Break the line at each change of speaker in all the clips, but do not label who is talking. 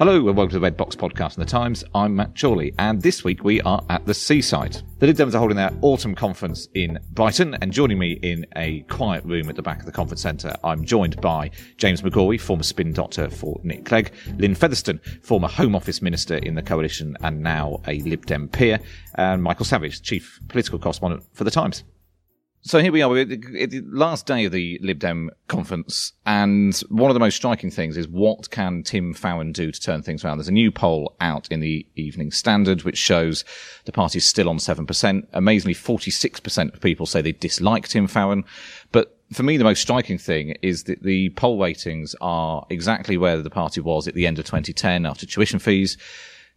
Hello and welcome to the Red Box Podcast from The Times. I'm Matt Chorley and this week we are at the seaside. The Lib Dems are holding their autumn conference in Brighton and joining me in a quiet room at the back of the conference centre, I'm joined by James McGrory, former spin doctor for Nick Clegg, Lynne Featherstone, former Home Office Minister in the Coalition and now a Lib Dem peer, and Michael Savage, Chief Political Correspondent for The Times. So here we are, we're the last day of the Lib Dem conference, and one of the most striking things is what can Tim Farron do to turn things around? There's a new poll out in the Evening Standard which shows the party's still on 7%. Amazingly, 46% of people say they dislike Tim Farron. But for me, the most striking thing is that the poll ratings are exactly where the party was at the end of 2010 after tuition fees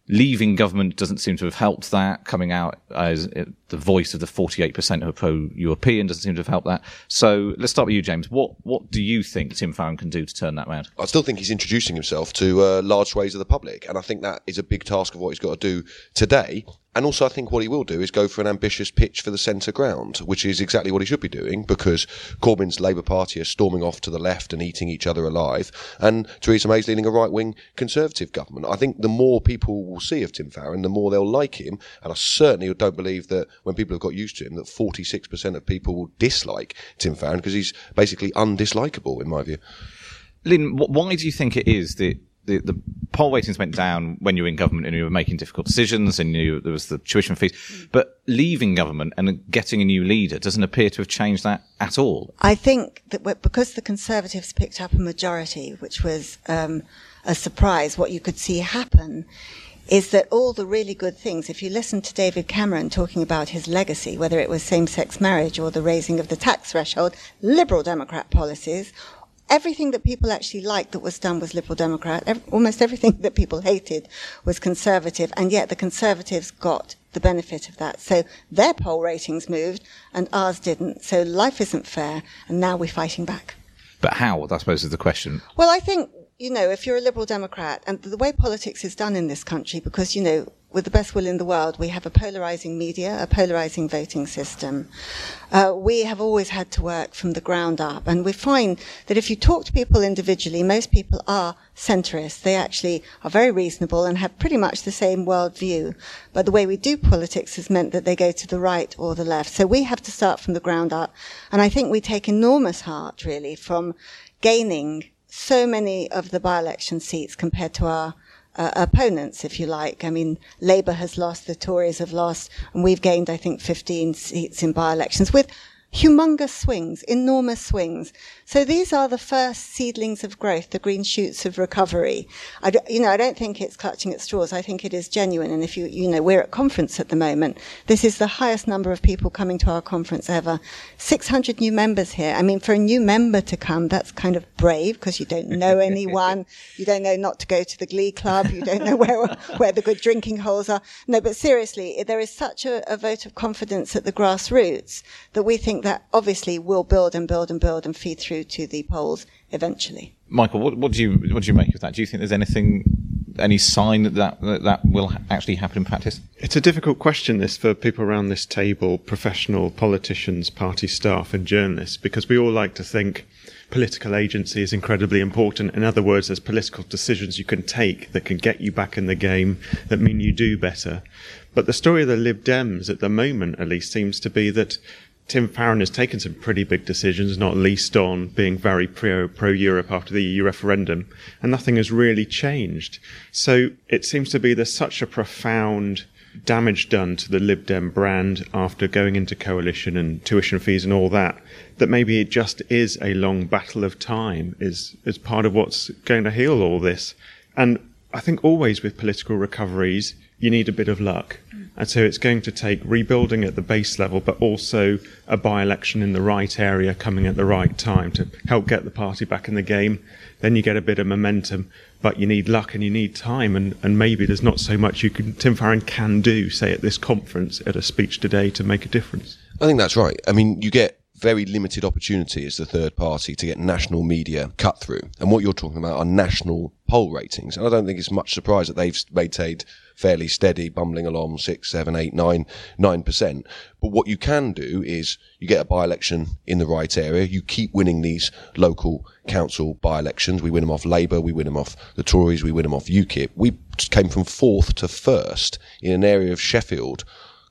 leaving government doesn't seem to have helped that. Coming out as the voice of the 48% who are pro-European doesn't seem to have helped that. So let's start with you, James. What what do you think Tim Farron can do to turn that around?
I still think he's introducing himself to uh, large swathes of the public, and I think that is a big task of what he's got to do today. And also, I think what he will do is go for an ambitious pitch for the centre ground, which is exactly what he should be doing because Corbyn's Labour Party are storming off to the left and eating each other alive, and Theresa May's leading a right wing Conservative government. I think the more people will see of Tim Farron, the more they'll like him. And I certainly don't believe that when people have got used to him, that 46% of people will dislike Tim Farron because he's basically undislikable, in my view.
Lynne, why do you think it is that the, the poll ratings went down when you were in government and you were making difficult decisions and you, there was the tuition fees. But leaving government and getting a new leader doesn't appear to have changed that at all.
I think that because the Conservatives picked up a majority, which was um, a surprise, what you could see happen is that all the really good things, if you listen to David Cameron talking about his legacy, whether it was same sex marriage or the raising of the tax threshold, Liberal Democrat policies, everything that people actually liked that was done was Liberal Democrat. almost everything that people hated was Conservative, and yet the Conservatives got the benefit of that. So their poll ratings moved, and ours didn't. So life isn't fair, and now we're fighting back.
But how? I suppose is the question.
Well, I think you know, if you're a Liberal Democrat, and the way politics is done in this country, because you know with the best will in the world, we have a polarizing media, a polarizing voting system. Uh, we have always had to work from the ground up. And we find that if you talk to people individually, most people are centrists. They actually are very reasonable and have pretty much the same worldview. But the way we do politics has meant that they go to the right or the left. So we have to start from the ground up. And I think we take enormous heart, really, from gaining so many of the by-election seats compared to our uh, opponents, if you like. I mean, Labour has lost, the Tories have lost, and we've gained, I think, 15 seats in by-elections with humongous swings, enormous swings. So these are the first seedlings of growth, the green shoots of recovery. I you know, I don't think it's clutching at straws. I think it is genuine. And if you, you know, we're at conference at the moment. This is the highest number of people coming to our conference ever. 600 new members here. I mean, for a new member to come, that's kind of brave because you don't know anyone. you don't know not to go to the glee club. You don't know where, where the good drinking holes are. No, but seriously, there is such a, a vote of confidence at the grassroots that we think that obviously will build and build and build and feed through to the polls eventually.
Michael, what, what, do you what do you make of that? Do you think there's anything any sign that that, that, that will actually happen in practice?
It's a difficult question, this, for people around this table, professional politicians, party staff, and journalists, because we all like to think political agency is incredibly important. In other words, there's political decisions you can take that can get you back in the game, that mean you do better. But the story of the Lib Dems at the moment, at least, seems to be that Tim Farron has taken some pretty big decisions, not least on being very pro Europe after the EU referendum, and nothing has really changed. So it seems to be there's such a profound damage done to the Lib Dem brand after going into coalition and tuition fees and all that, that maybe it just is a long battle of time is, is part of what's going to heal all this. And I think always with political recoveries, you need a bit of luck. And so it's going to take rebuilding at the base level, but also a by election in the right area coming at the right time to help get the party back in the game. Then you get a bit of momentum, but you need luck and you need time. And, and maybe there's not so much you can, Tim Farron can do, say, at this conference, at a speech today to make a difference.
I think that's right. I mean, you get very limited opportunity as the third party to get national media cut through. And what you're talking about are national poll ratings. And I don't think it's much surprise that they've maintained fairly steady, bumbling along six, seven, eight, nine, nine percent. But what you can do is you get a by-election in the right area. You keep winning these local council by-elections. We win them off Labour. We win them off the Tories. We win them off UKIP. We came from fourth to first in an area of Sheffield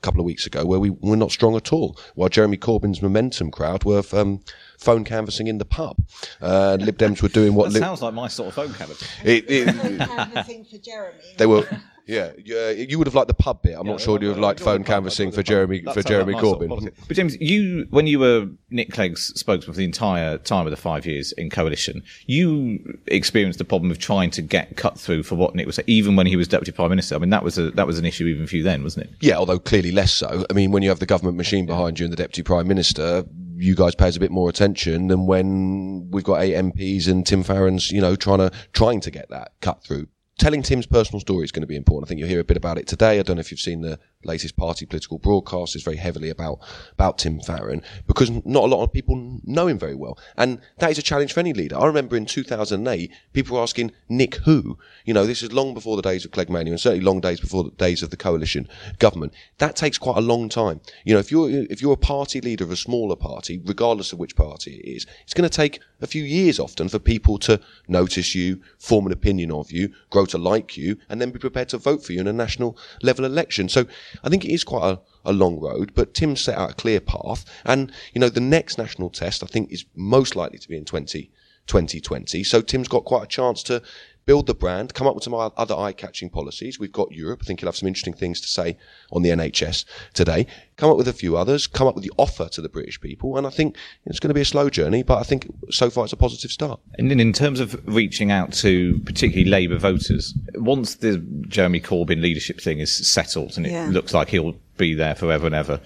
couple of weeks ago where we were not strong at all. While Jeremy Corbyn's momentum crowd were um, phone canvassing in the pub. Uh, Lib Dems were doing what.
That sounds like my sort of phone canvassing.
It, it, canvassing for Jeremy.
They were. Yeah, yeah, you would have liked the pub bit. I'm yeah, not sure you would have liked phone canvassing for Jeremy for Jeremy Corbyn. Sort of
but James, you when you were Nick Clegg's spokesman for the entire time of the five years in coalition, you experienced the problem of trying to get cut through for what Nick was saying, even when he was deputy prime minister. I mean, that was a that was an issue even for you then, wasn't it?
Yeah, although clearly less so. I mean, when you have the government machine behind you and the deputy prime minister, you guys pay us a bit more attention than when we've got eight MPs and Tim Farron's, you know, trying to trying to get that cut through telling Tim's personal story is going to be important. I think you'll hear a bit about it today. I don't know if you've seen the latest party political broadcast. is very heavily about, about Tim Farron because not a lot of people know him very well. And that is a challenge for any leader. I remember in 2008, people were asking, Nick who? You know, this is long before the days of Cleggmania and certainly long days before the days of the coalition government. That takes quite a long time. You know, if you're, if you're a party leader of a smaller party, regardless of which party it is, it's going to take a few years often for people to notice you, form an opinion of you, grow to like you, and then be prepared to vote for you in a national level election. So I think it is quite a, a long road, but Tim set out a clear path. And, you know, the next national test, I think, is most likely to be in 20, 2020. So Tim's got quite a chance to build the brand, come up with some other eye-catching policies. We've got Europe. I think he'll have some interesting things to say on the NHS today. Come up with a few others, come up with the offer to the British people. And I think it's going to be a slow journey, but I think so far it's a positive start.
And in terms of reaching out to particularly Labour voters, once the Jeremy Corbyn leadership thing is settled and it yeah. looks like he'll be there forever and ever,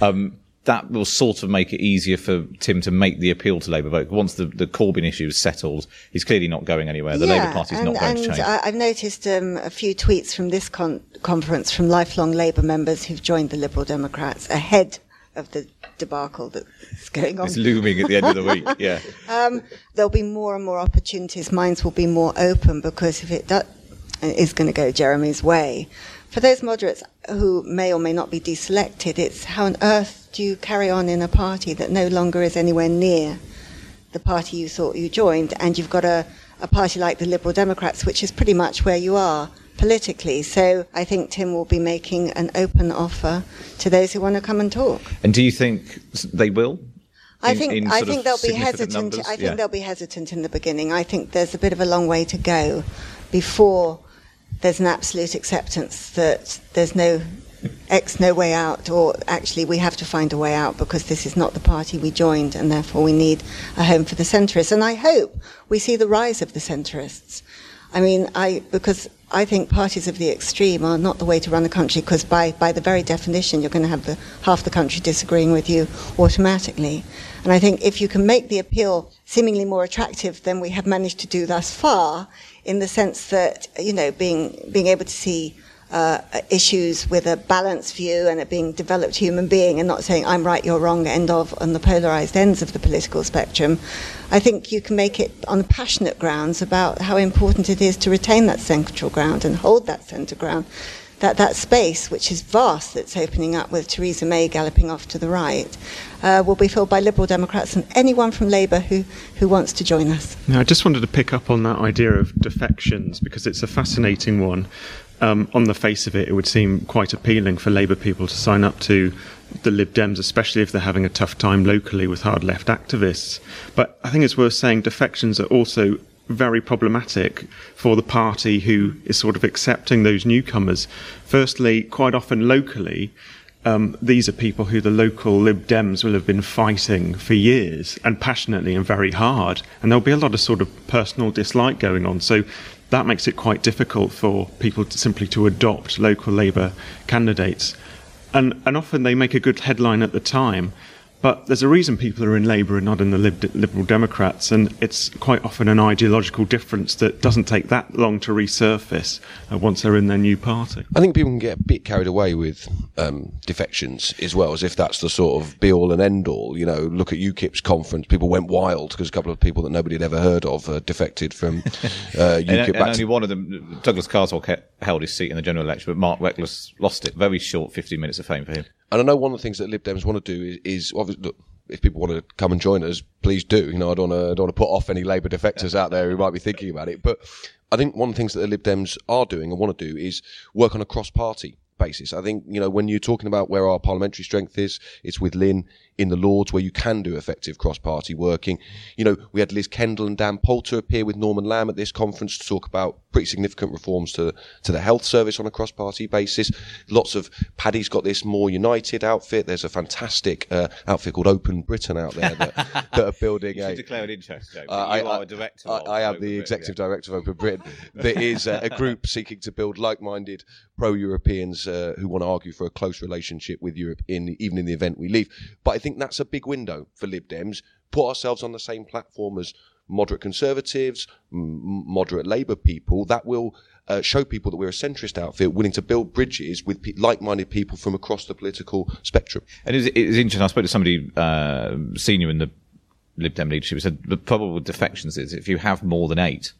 um, that will sort of make it easier for Tim to make the appeal to Labour vote. Once the, the Corbyn issue is settled, he's clearly not going anywhere. The yeah, Labour Party is not going to change.
I've noticed um, a few tweets from this con- conference from lifelong Labour members who've joined the Liberal Democrats ahead of the debacle that's going on.
It's looming at the end of the week, yeah. Um,
there'll be more and more opportunities. Minds will be more open because if it do- is going to go Jeremy's way, for those moderates who may or may not be deselected, it's how on earth do you carry on in a party that no longer is anywhere near the party you thought you joined, and you've got a, a party like the Liberal Democrats, which is pretty much where you are politically. So I think Tim will be making an open offer to those who want to come and talk.
And do you think they will?
I think in I think they'll be hesitant. Numbers? I think yeah. they'll be hesitant in the beginning. I think there's a bit of a long way to go before there's an absolute acceptance that there's no X, no way out, or actually we have to find a way out because this is not the party we joined and therefore we need a home for the centrists. And I hope we see the rise of the centrists. I mean, I, because I think parties of the extreme are not the way to run a country because by, by the very definition you're going to have the, half the country disagreeing with you automatically. And I think if you can make the appeal seemingly more attractive than we have managed to do thus far, in the sense that, you know, being, being able to see uh, issues with a balanced view and a being developed human being and not saying I'm right, you're wrong, end of on the polarized ends of the political spectrum. I think you can make it on passionate grounds about how important it is to retain that central ground and hold that centre ground. That, that space, which is vast, that's opening up with Theresa May galloping off to the right, uh, will be filled by Liberal Democrats and anyone from Labour who, who wants to join us.
Now, I just wanted to pick up on that idea of defections because it's a fascinating one um, on the face of it, it would seem quite appealing for Labour people to sign up to the Lib Dems, especially if they're having a tough time locally with hard left activists. But I think it's worth saying defections are also very problematic for the party who is sort of accepting those newcomers. Firstly, quite often locally, um, these are people who the local Lib Dems will have been fighting for years and passionately and very hard. And there'll be a lot of sort of personal dislike going on. So that makes it quite difficult for people to simply to adopt local Labour candidates. And, and often they make a good headline at the time, but there's a reason people are in Labour and not in the Liberal Democrats, and it's quite often an ideological difference that doesn't take that long to resurface uh, once they're in their new party.
I think people can get a bit carried away with um, defections as well, as if that's the sort of be all and end all. You know, look at UKIP's conference; people went wild because a couple of people that nobody had ever heard of uh, defected from uh, UKIP.
and, and only one of them, Douglas Carswell, held his seat in the general election, but Mark Reckless lost it. Very short, 15 minutes of fame for him.
And I know one of the things that Lib Dems want to do is, is obviously, look, if people want to come and join us, please do. You know, I don't want to, don't want to put off any Labour defectors out there who might be thinking about it. But I think one of the things that the Lib Dems are doing and want to do is work on a cross party basis. I think, you know, when you're talking about where our parliamentary strength is, it's with Lynne in the Lords where you can do effective cross-party working. You know, we had Liz Kendall and Dan Poulter appear with Norman Lamb at this conference to talk about pretty significant reforms to to the health service on a cross-party basis. Lots of Paddy's got this more united outfit. There's a fantastic uh, outfit called Open Britain out there that, that are building
you
a.
declare an interest. Joe, uh, I, are a director.
I, I am the executive Britain, director of Open Britain. that is a, a, group seeking to build like-minded pro-Europeans uh, who want to argue for a close relationship with Europe in even in the event we leave. But I think that's a big window for Lib Dems. Put ourselves on the same platform as moderate Conservatives, m- moderate Labour people. That will uh, show people that we're a centrist outfit willing to build bridges with pe- like-minded people from across the political spectrum.
And it's, was, interesting. I spoke to somebody uh, senior in the Lib Dem leadership who said the problem with defections is if you have more than eight,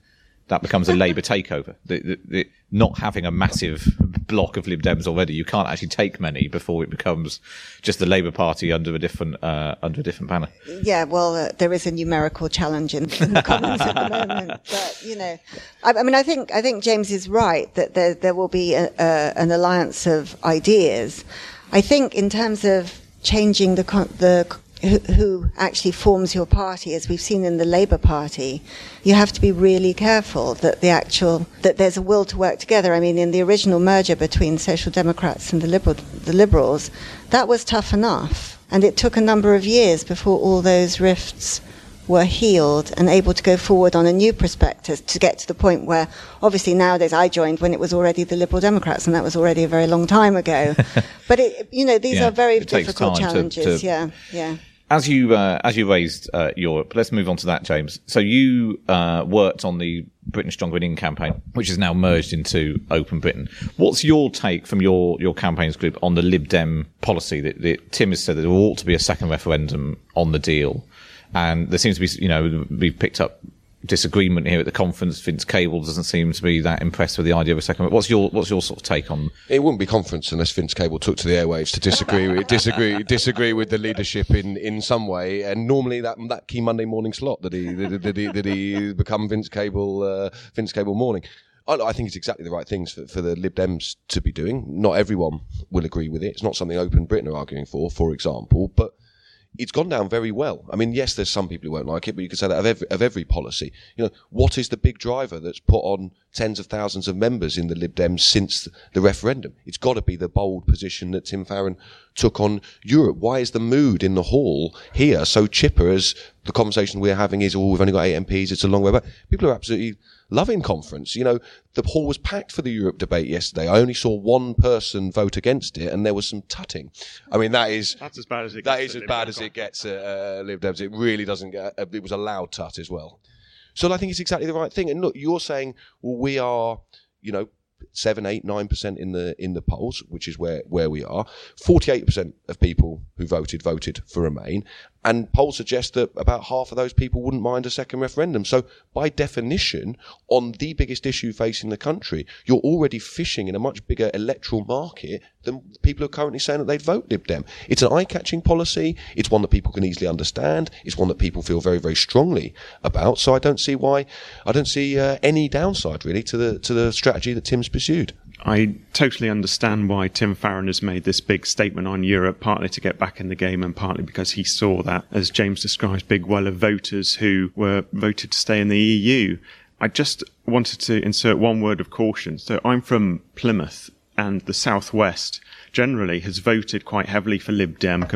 that becomes a Labour takeover. The, the, the, not having a massive block of Lib Dems already, you can't actually take many before it becomes just the Labour Party under a different uh, under a different banner.
Yeah, well, uh, there is a numerical challenge in, in the Commons at the moment, but you know, I, I, mean, I think I think James is right that there there will be a, an alliance of ideas. I think in terms of changing the the who, actually forms your party, as we've seen in the Labour Party, you have to be really careful that the actual that there's a will to work together. I mean, in the original merger between Social Democrats and the Liberal, the Liberals, that was tough enough, and it took a number of years before all those rifts were healed and able to go forward on a new prospectus to get to the point where, obviously, nowadays I joined when it was already the Liberal Democrats, and that was already a very long time ago. but it, you know, these
yeah,
are very difficult challenges.
To, to
yeah, yeah
as you uh, as you raised uh, Europe, let's move on to that, James. So you uh, worked on the Britain Stronger Within campaign, which is now merged into Open Britain. What's your take from your your campaigns group on the Lib Dem policy that, that Tim has said that there ought to be a second referendum on the deal, and there seems to be you know we've picked up disagreement here at the conference. Vince Cable doesn't seem to be that impressed with the idea of a second. What's your what's your sort of take on?
It wouldn't be conference unless Vince Cable took to the airwaves to disagree with, disagree disagree with the leadership in, in some way. And normally that that key Monday morning slot that he that, he, that he become Vince Cable uh, Vince Cable morning. I, think it's exactly the right things for, for the Lib Dems to be doing. Not everyone will agree with it. It's not something Open Britain are arguing for, for example, but it's gone down very well. I mean, yes, there's some people who won't like it, but you could say that of every, of every policy. You know, what is the big driver that's put on tens of thousands of members in the Lib Dems since the referendum? It's got to be the bold position that Tim Farron took on Europe. Why is the mood in the hall here so chipper as the conversation we're having is, oh, we've only got eight MPs, it's a long way back. People are absolutely loving conference. You know, the hall was packed for the Europe debate yesterday. I only saw one person vote against it, and there was some tutting. I mean, that is
that's as bad as it.
That is as bad as it gets uh, Lib Dems. It really doesn't get. Uh, it was a loud tut as well. So I think it's exactly the right thing. And look, you're saying, well, we are, you know, seven, eight, nine percent in the in the polls, which is where where we are. Forty eight percent of people who voted voted for Remain, and polls suggest that about half of those people wouldn't mind a second referendum. So, by definition, on the biggest issue facing the country, you're already fishing in a much bigger electoral market than people are currently saying that they'd vote Lib Dem. It's an eye catching policy. It's one that people can easily understand. It's one that people feel very, very strongly about. So, I don't see why, I don't see uh, any downside really to the, to the strategy that Tim's pursued.
I totally understand why Tim Farron has made this big statement on Europe, partly to get back in the game and partly because he saw that, as James describes, big well of voters who were voted to stay in the EU. I just wanted to insert one word of caution. So I'm from Plymouth and the Southwest generally has voted quite heavily for Lib Dem.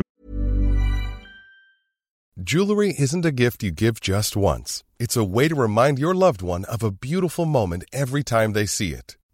Jewelry isn't a gift you give just once. It's a way to remind your loved one of a beautiful moment every time they see it.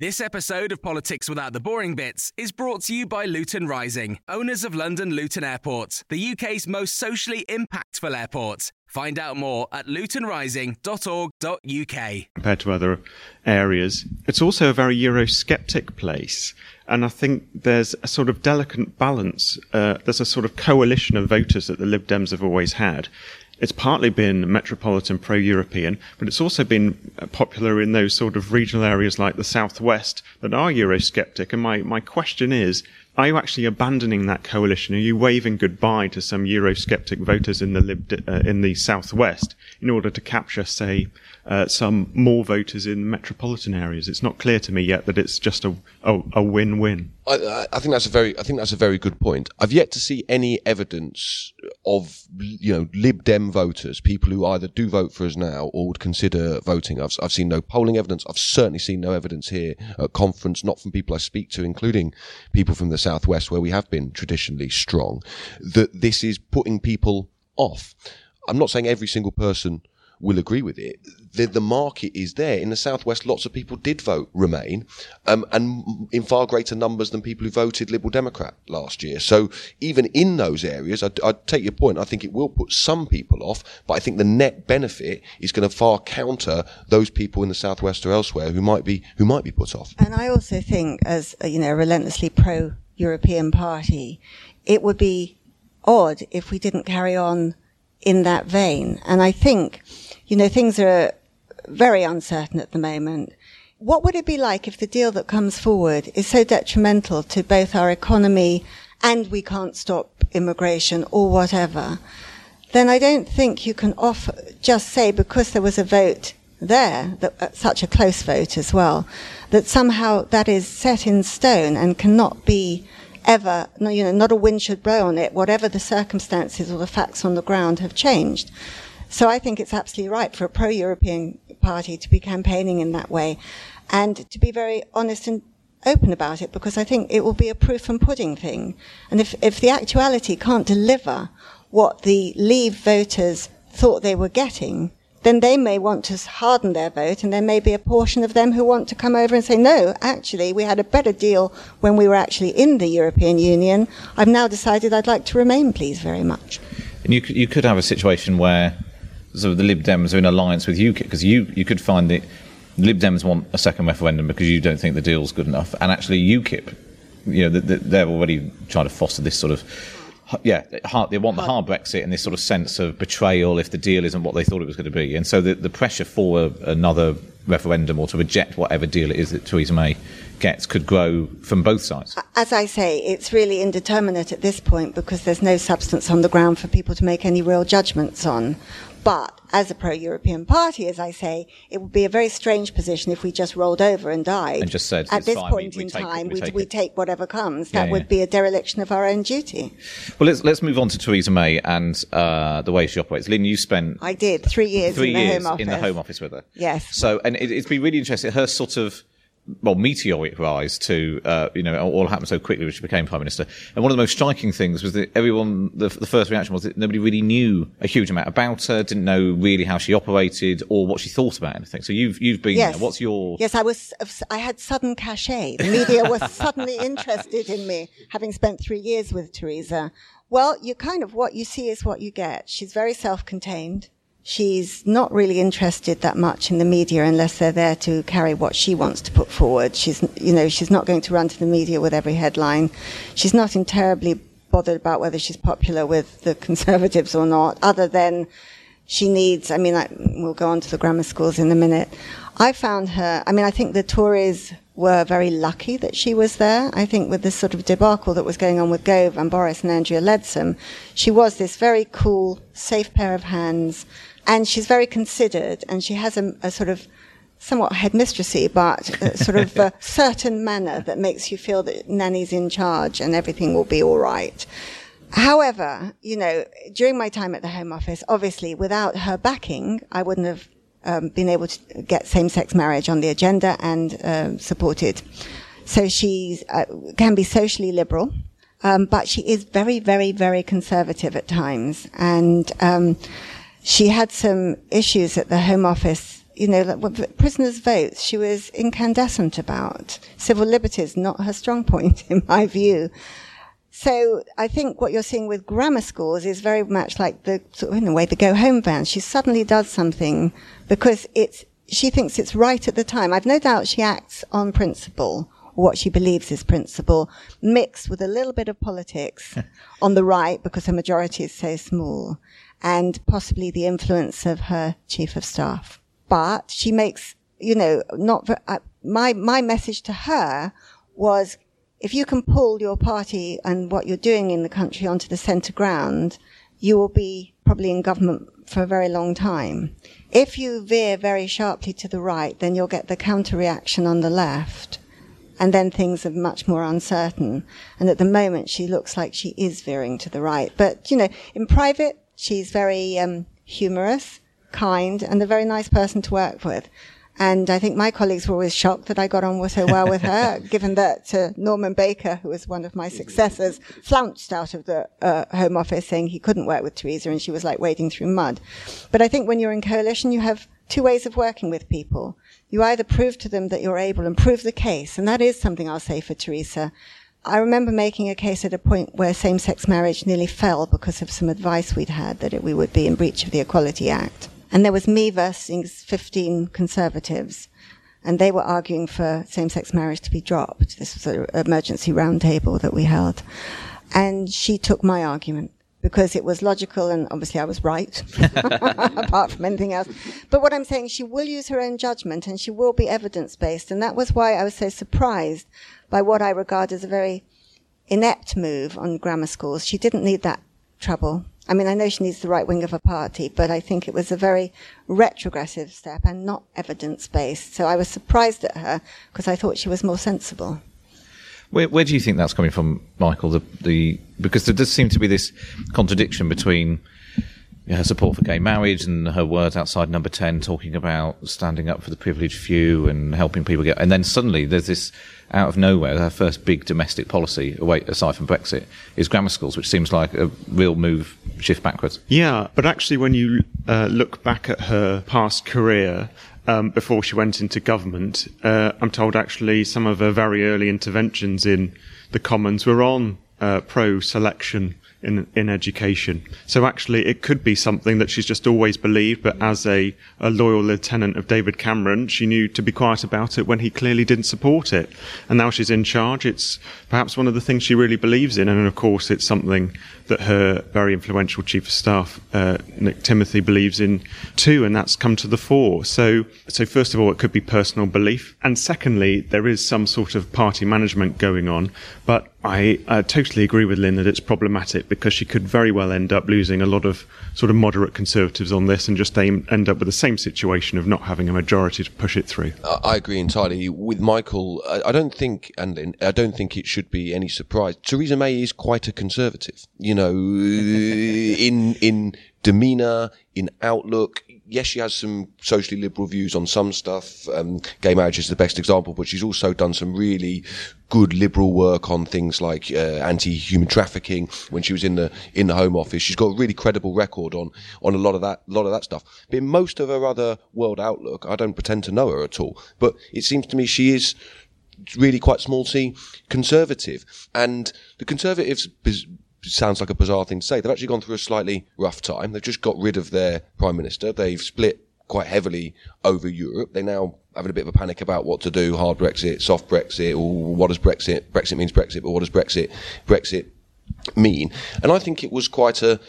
This episode of Politics Without the Boring Bits is brought to you by Luton Rising, owners of London Luton Airport, the UK's most socially impactful airport. Find out more at lutonrising.org.uk.
compared to other areas. It's also a very Eurosceptic place. And I think there's a sort of delicate balance. Uh, there's a sort of coalition of voters that the Lib Dems have always had. It's partly been metropolitan pro European, but it's also been uh, popular in those sort of regional areas like the Southwest that are Eurosceptic. And my, my question is are you actually abandoning that coalition? Are you waving goodbye to some Eurosceptic voters in the Lib, uh, in the Southwest in order to capture, say, uh, some more voters in metropolitan areas? It's not clear to me yet that it's just a, a, a win-win.
I- I, think that's a very, I think that's a very good point. I've yet to see any evidence of, you know, Lib Dem voters, people who either do vote for us now or would consider voting. I've, I've seen no polling evidence. I've certainly seen no evidence here at conference, not from people I speak to, including people from the southwest, where we have been traditionally strong, that this is putting people off. I'm not saying every single person will agree with it. The, the market is there. In the southwest, lots of people did vote Remain, um, and in far greater numbers than people who voted Liberal Democrat last year. So even in those areas, I, I take your point. I think it will put some people off, but I think the net benefit is going to far counter those people in the southwest or elsewhere who might be who might be put off.
And I also think, as you know, a relentlessly pro-European party, it would be odd if we didn't carry on in that vein. And I think, you know, things are very uncertain at the moment. What would it be like if the deal that comes forward is so detrimental to both our economy and we can't stop immigration or whatever? Then I don't think you can offer, just say because there was a vote there, that, uh, such a close vote as well, that somehow that is set in stone and cannot be ever, you know, not a wind should blow on it, whatever the circumstances or the facts on the ground have changed. So I think it's absolutely right for a pro-European party to be campaigning in that way and to be very honest and open about it because I think it will be a proof and pudding thing. And if, if the actuality can't deliver what the Leave voters thought they were getting, then they may want to harden their vote and there may be a portion of them who want to come over and say, no, actually, we had a better deal when we were actually in the European Union. I've now decided I'd like to remain, please, very much.
And you you could have a situation where of the Lib Dems are in alliance with UKIP because you, you could find that Lib Dems want a second referendum because you don't think the deal's good enough, and actually UKIP, you know, th- th- they're already trying to foster this sort of yeah, hard, they want the hard Brexit and this sort of sense of betrayal if the deal isn't what they thought it was going to be. And so the, the pressure for a, another referendum or to reject whatever deal it is that Theresa May gets could grow from both sides.
As I say, it's really indeterminate at this point because there's no substance on the ground for people to make any real judgments on. But as a pro-European party, as I say, it would be a very strange position if we just rolled over and died.
And just said,
at this
fine,
point
we,
in time,
it, we,
we,
take,
we take whatever comes.
Yeah,
That would
yeah.
be a dereliction of our own duty.
Well, let's let's move on to Theresa May and uh, the way she operates. Lynne, you spent
I did three years
three
in the
years
Home Office.
in the Home Office with her.
Yes.
So, and it, it's been really interesting. Her sort of well, meteoric rise to, uh, you know, all happened so quickly when she became Prime Minister. And one of the most striking things was that everyone, the, the first reaction was that nobody really knew a huge amount about her, didn't know really how she operated or what she thought about anything. So you've, you've been
Yes.
there. What's your,
Yes, I was. I had sudden cachet. The media was suddenly interested in me, having spent three years with Theresa. Well, you kind of what you see is what you get. She's very self-contained. She's not really interested that much in the media unless they're there to carry what she wants to put forward. She's, you know, she's not going to run to the media with every headline. She's not terribly bothered about whether she's popular with the conservatives or not, other than she needs, I mean, I, we'll go on to the grammar schools in a minute. I found her, I mean, I think the Tories were very lucky that she was there. I think with this sort of debacle that was going on with Gove and Boris and Andrea Leadsom, she was this very cool, safe pair of hands, and she's very considered, and she has a, a sort of somewhat headmistressy, but sort of a certain manner that makes you feel that Nanny's in charge and everything will be all right. However, you know, during my time at the Home Office, obviously without her backing, I wouldn't have um, been able to get same-sex marriage on the agenda and um, supported. So she uh, can be socially liberal, um, but she is very, very, very conservative at times, and um, she had some issues at the Home Office. You know, like prisoners' votes, she was incandescent about civil liberties, not her strong point, in my view. So I think what you're seeing with grammar schools is very much like the, sort of in a way, the go home ban. She suddenly does something because it's, she thinks it's right at the time. I've no doubt she acts on principle, what she believes is principle, mixed with a little bit of politics on the right because her majority is so small and possibly the influence of her chief of staff. But she makes, you know, not, uh, my, my message to her was if you can pull your party and what you're doing in the country onto the centre ground, you will be probably in government for a very long time. If you veer very sharply to the right, then you'll get the counter reaction on the left. And then things are much more uncertain. And at the moment, she looks like she is veering to the right. But, you know, in private, she's very um, humorous, kind, and a very nice person to work with. And I think my colleagues were always shocked that I got on so well with her, given that uh, Norman Baker, who was one of my successors, flounced out of the uh, Home Office saying he couldn't work with Theresa and she was like wading through mud. But I think when you're in coalition, you have two ways of working with people. You either prove to them that you're able and prove the case, and that is something I'll say for Theresa. I remember making a case at a point where same-sex marriage nearly fell because of some advice we'd had that it, we would be in breach of the Equality Act. And there was me versus 15 conservatives. And they were arguing for same-sex marriage to be dropped. This was an emergency roundtable that we held. And she took my argument because it was logical and obviously I was right, apart from anything else. But what I'm saying, she will use her own judgment and she will be evidence-based. And that was why I was so surprised by what I regard as a very inept move on grammar schools. She didn't need that trouble. I mean, I know she needs the right wing of a party, but I think it was a very retrogressive step and not evidence based. So I was surprised at her because I thought she was more sensible.
Where, where do you think that's coming from, Michael? The, the because there does seem to be this contradiction between her support for gay marriage and her words outside Number Ten, talking about standing up for the privileged few and helping people get, and then suddenly there's this out of nowhere. Her first big domestic policy, away aside from Brexit, is grammar schools, which seems like a real move shift backwards.
Yeah, but actually, when you uh, look back at her past career, um, before she went into government, uh, I'm told actually some of her very early interventions in the Commons were on uh, pro selection in in education. So actually, it could be something that she's just always believed. But as a, a loyal lieutenant of David Cameron, she knew to be quiet about it when he clearly didn't support it. And now she's in charge. It's perhaps one of the things she really believes in. And of course, it's something that her very influential chief of staff, uh, Nick Timothy, believes in too, and that's come to the fore. So, so first of all, it could be personal belief, and secondly, there is some sort of party management going on. But I uh, totally agree with Lynne that it's problematic because she could very well end up losing a lot of sort of moderate conservatives on this and just aim, end up with the same situation of not having a majority to push it through.
I agree entirely with Michael. I don't think, and Lynne, I don't think it should be any surprise. Theresa May is quite a conservative. You know, in in demeanour, in outlook. Yes, she has some socially liberal views on some stuff. Um, gay marriage is the best example, but she's also done some really good liberal work on things like uh, anti-human trafficking when she was in the in the Home Office. She's got a really credible record on on a lot of that lot of that stuff. But in most of her other world outlook, I don't pretend to know her at all. But it seems to me she is really quite small c conservative, and the conservatives sounds like a bizarre thing to say. They've actually gone through a slightly rough time. They've just got rid of their prime minister. They've split quite heavily over Europe. They now having a bit of a panic about what to do: hard Brexit, soft Brexit, or what does Brexit? Brexit means Brexit, but what does Brexit Brexit mean? And I think it was quite a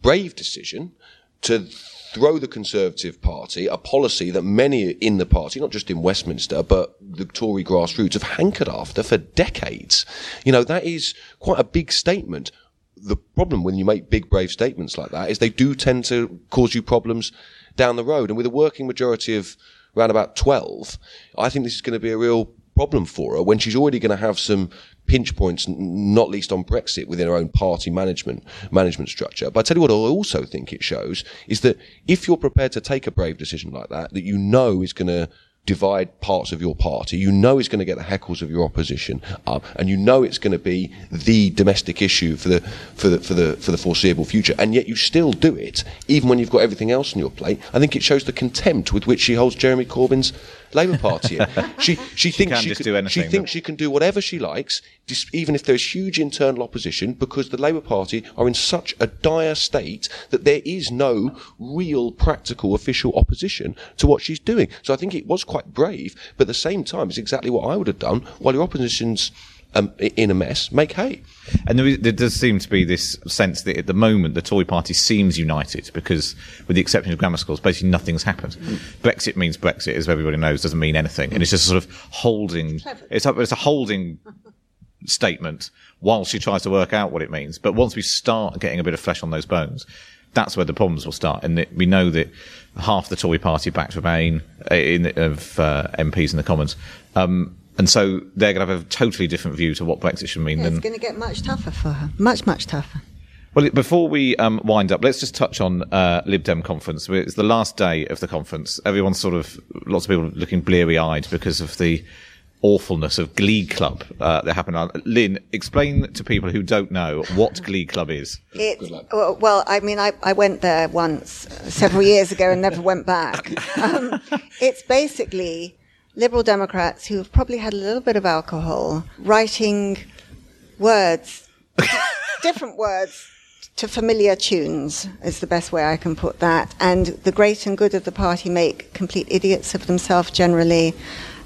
brave decision to throw the Conservative Party, a policy that many in the party, not just in Westminster, but the Tory grassroots have hankered after for decades. You know, that is quite a big statement. The problem when you make big, brave statements like that is they do tend to cause you problems down the road. And with a working majority of around about 12, I think this is going to be a real problem for her when she's already going to have some pinch points, not least on Brexit within her own party management management structure. But I tell you what, I also think it shows is that if you're prepared to take a brave decision like that, that you know is going to divide parts of your party. You know it's going to get the heckles of your opposition up, and you know it's going to be the domestic issue for the for the for the for the foreseeable future. And yet you still do it, even when you've got everything else on your plate. I think it shows the contempt with which she holds Jeremy Corbyn's Labour Party. she she thinks
can
she, can,
do anything,
she thinks she can do whatever she likes, even if there's huge internal opposition, because the Labour Party are in such a dire state that there is no real, practical, official opposition to what she's doing. So I think it was quite brave, but at the same time, it's exactly what I would have done while your opposition's um, in a mess. Make hay.
And there, is, there does seem to be this sense that at the moment the Tory party seems united because, with the exception of grammar schools, basically nothing's happened. Brexit means Brexit, as everybody knows, doesn't mean anything, and it's just sort of holding. It's a, it's a holding statement while she tries to work out what it means. But once we start getting a bit of flesh on those bones, that's where the problems will start. And that we know that half the Tory party backed Remain uh, in, of uh, MPs in the Commons. Um, and so they're going to have a totally different view to what Brexit should mean
Yeah,
than
it's going to get much tougher for her. Much, much tougher.
well, before we um, wind up, let's just touch on uh, Lib Dem conference. It's the last day of the conference. Everyone's sort of, lots of people looking bleary eyed because of the awfulness of Glee Club uh, that happened. Lynne, explain to people who don't know what Glee Club is.
It, well, well, I mean, I, I went there once uh, several years ago and never went back. Um, it's basically liberal Democrats who have probably had a little bit of alcohol writing words, different words to familiar tunes is the best way I can put that. And the great and good of the party make complete idiots of themselves generally.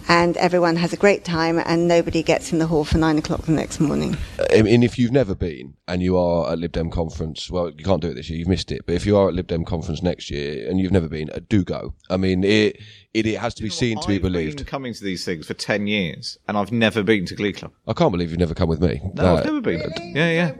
And everyone has a great time, and nobody gets in the hall for nine o'clock the next morning.
I mean, if you've never been and you are at Lib Dem conference, well, you can't do it this year. You've missed it. But if you are at Lib Dem conference next year and you've never been, uh, do go. I mean, it it, it has to be seen to be believed.
I've
believed.
been coming to these things for 10 years and I've never been to Glee Club.
I can't believe you've never come with me.
No,
Uh,
I've never been.
Really?
Yeah, yeah.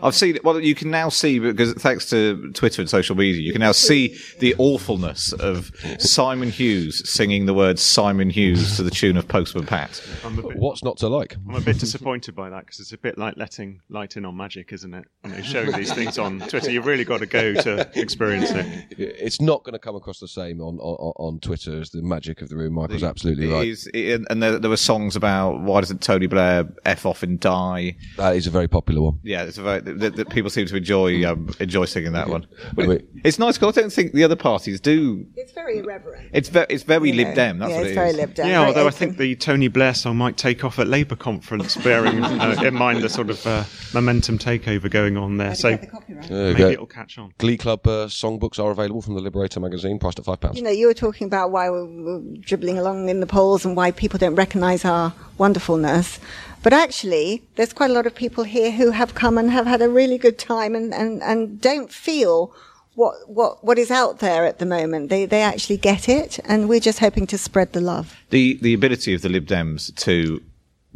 Very wide, very wide.
I've seen it. Well, you can now see because thanks to Twitter and social media, you can now see the awfulness of Simon Hughes singing the words Simon Hughes to the tune of Postman Pat.
I'm a bit,
What's not to like?
I'm a bit disappointed by that because it's a bit like letting light in on magic, isn't it? You know, showing these things on Twitter, you've really got to go to experience it.
It's not going to come across the same on, on, on Twitter as the magic of the room. Michael's absolutely right.
is- it- and there, there were songs about why doesn't Tony Blair f off and die?
That is a very popular one.
Yeah, it's a very, that, that people seem to enjoy um, enjoy singing that one.
I mean-
it's nice because I don't think the other parties do.
It's very irreverent.
It's very it's very
you
Lib. Dem. That's
yeah,
what
it's
it
very
is.
Lib Dem.
Yeah, although I think the Tony Blair song might take off at Labour conference, bearing uh, in mind the sort of uh, momentum takeover going on there. So
Get the.
There
maybe
go.
it'll catch on.
Glee Club uh, songbooks are available from the Liberator magazine, priced at five pounds.
You know, you were talking about why we're, we're dribbling along in the polls and why people don't recognise our wonderfulness. But actually, there's quite a lot of people here who have come and have had a really good time and, and, and don't feel what, what, what is out there at the moment. They, they actually get it, and we're just hoping to spread the love.
The the ability of the Lib Dems to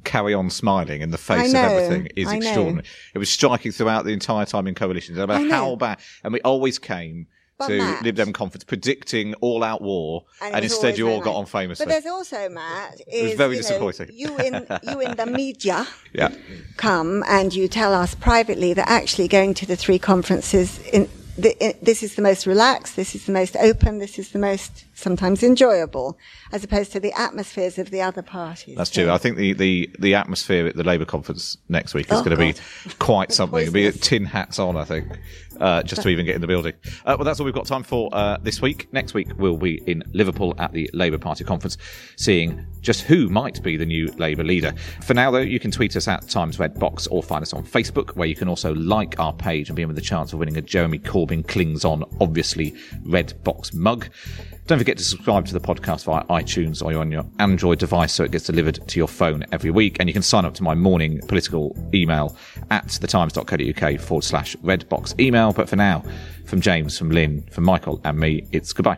carry on smiling in the face
I
of everything is
I know.
extraordinary. It was striking throughout the entire time in coalition. No matter how bad, and we always came
But
to
Matt-
Lib Dem conference predicting all out war, and,
it was
instead you all got on famously.
But there's also, Matt, is,
was very
you know,
disappointing.
you in you in the media
yeah.
come and you tell us privately that actually going to the three conferences in, the, in this is the most relaxed, this is the most open, this is the most sometimes enjoyable, as opposed to the atmospheres of the other parties.
That's true. I think the, the, the atmosphere at the Labour conference next week is
Oh,
going to be quite something. It'll be tin hats on, I think, uh, just to even get in the building. Uh, well, that's all we've got time for uh, this week. Next week, we'll be in Liverpool at the Labour Party conference, seeing just who might be the new Labour leader. For now, though, you can tweet us at Times Red Box or find us on Facebook, where you can also like our page and be in with a chance of winning a Jeremy Corbyn clings on, obviously, Red Box mug. Don't forget to subscribe to the podcast via iTunes or on your Android device so it gets delivered to your phone every week. And you can sign up to my morning political email at thetimes.co.uk forward slash redbox email. But for now, from James, from Lynne, from Michael and me, it's goodbye.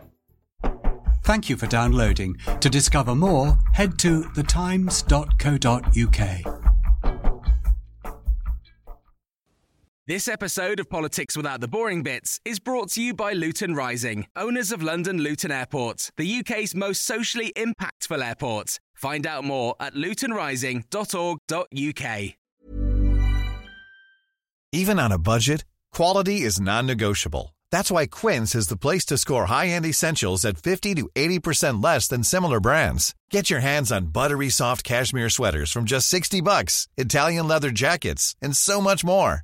Thank you for downloading. To discover more, head to thetimes.co.uk.
This episode of Politics Without the Boring Bits is brought to you by Luton Rising, owners of London Luton Airport, the UK's most socially impactful airport. Find out more at lutonrising.org.uk.
Even on a budget, quality is non-negotiable. That's why Quince is the place to score high-end essentials at 50 to 80% less than similar brands. Get your hands on buttery soft cashmere sweaters from just 60 bucks, Italian leather jackets, and so much more.